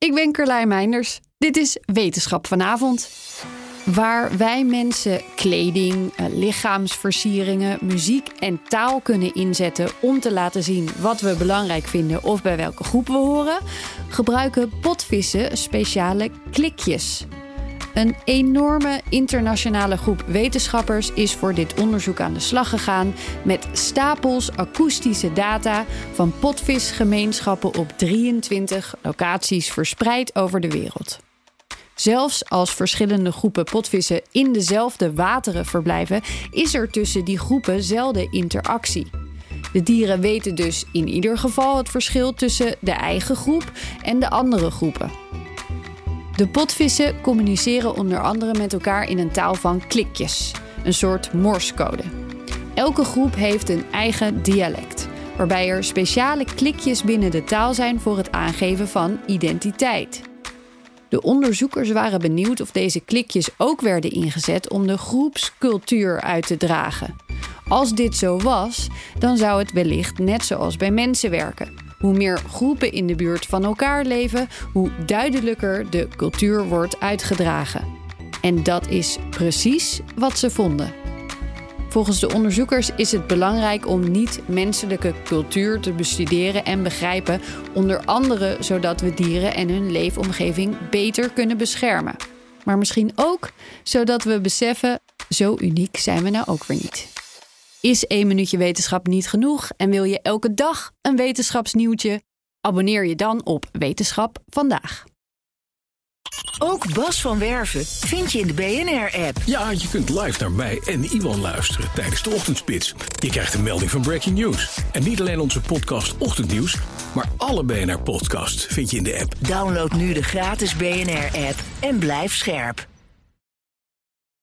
Ik ben Carlijn Meinders. Dit is Wetenschap vanavond. Waar wij mensen kleding, eh, lichaamsversieringen, muziek en taal kunnen inzetten om te laten zien wat we belangrijk vinden of bij welke groep we horen, gebruiken potvissen speciale klikjes. Een enorme internationale groep wetenschappers is voor dit onderzoek aan de slag gegaan met stapels akoestische data van potvisgemeenschappen op 23 locaties verspreid over de wereld. Zelfs als verschillende groepen potvissen in dezelfde wateren verblijven, is er tussen die groepen zelden interactie. De dieren weten dus in ieder geval het verschil tussen de eigen groep en de andere groepen. De potvissen communiceren onder andere met elkaar in een taal van klikjes, een soort morsecode. Elke groep heeft een eigen dialect, waarbij er speciale klikjes binnen de taal zijn voor het aangeven van identiteit. De onderzoekers waren benieuwd of deze klikjes ook werden ingezet om de groepscultuur uit te dragen. Als dit zo was, dan zou het wellicht net zoals bij mensen werken. Hoe meer groepen in de buurt van elkaar leven, hoe duidelijker de cultuur wordt uitgedragen. En dat is precies wat ze vonden. Volgens de onderzoekers is het belangrijk om niet-menselijke cultuur te bestuderen en begrijpen, onder andere zodat we dieren en hun leefomgeving beter kunnen beschermen. Maar misschien ook zodat we beseffen, zo uniek zijn we nou ook weer niet. Is één minuutje wetenschap niet genoeg en wil je elke dag een wetenschapsnieuwtje? Abonneer je dan op Wetenschap vandaag. Ook Bas van Werven vind je in de BNR-app. Ja, je kunt live naar mij en Iwan luisteren tijdens de ochtendspits. Je krijgt een melding van Breaking News. En niet alleen onze podcast Ochtendnieuws, maar alle BNR-podcasts vind je in de app. Download nu de gratis BNR-app en blijf scherp.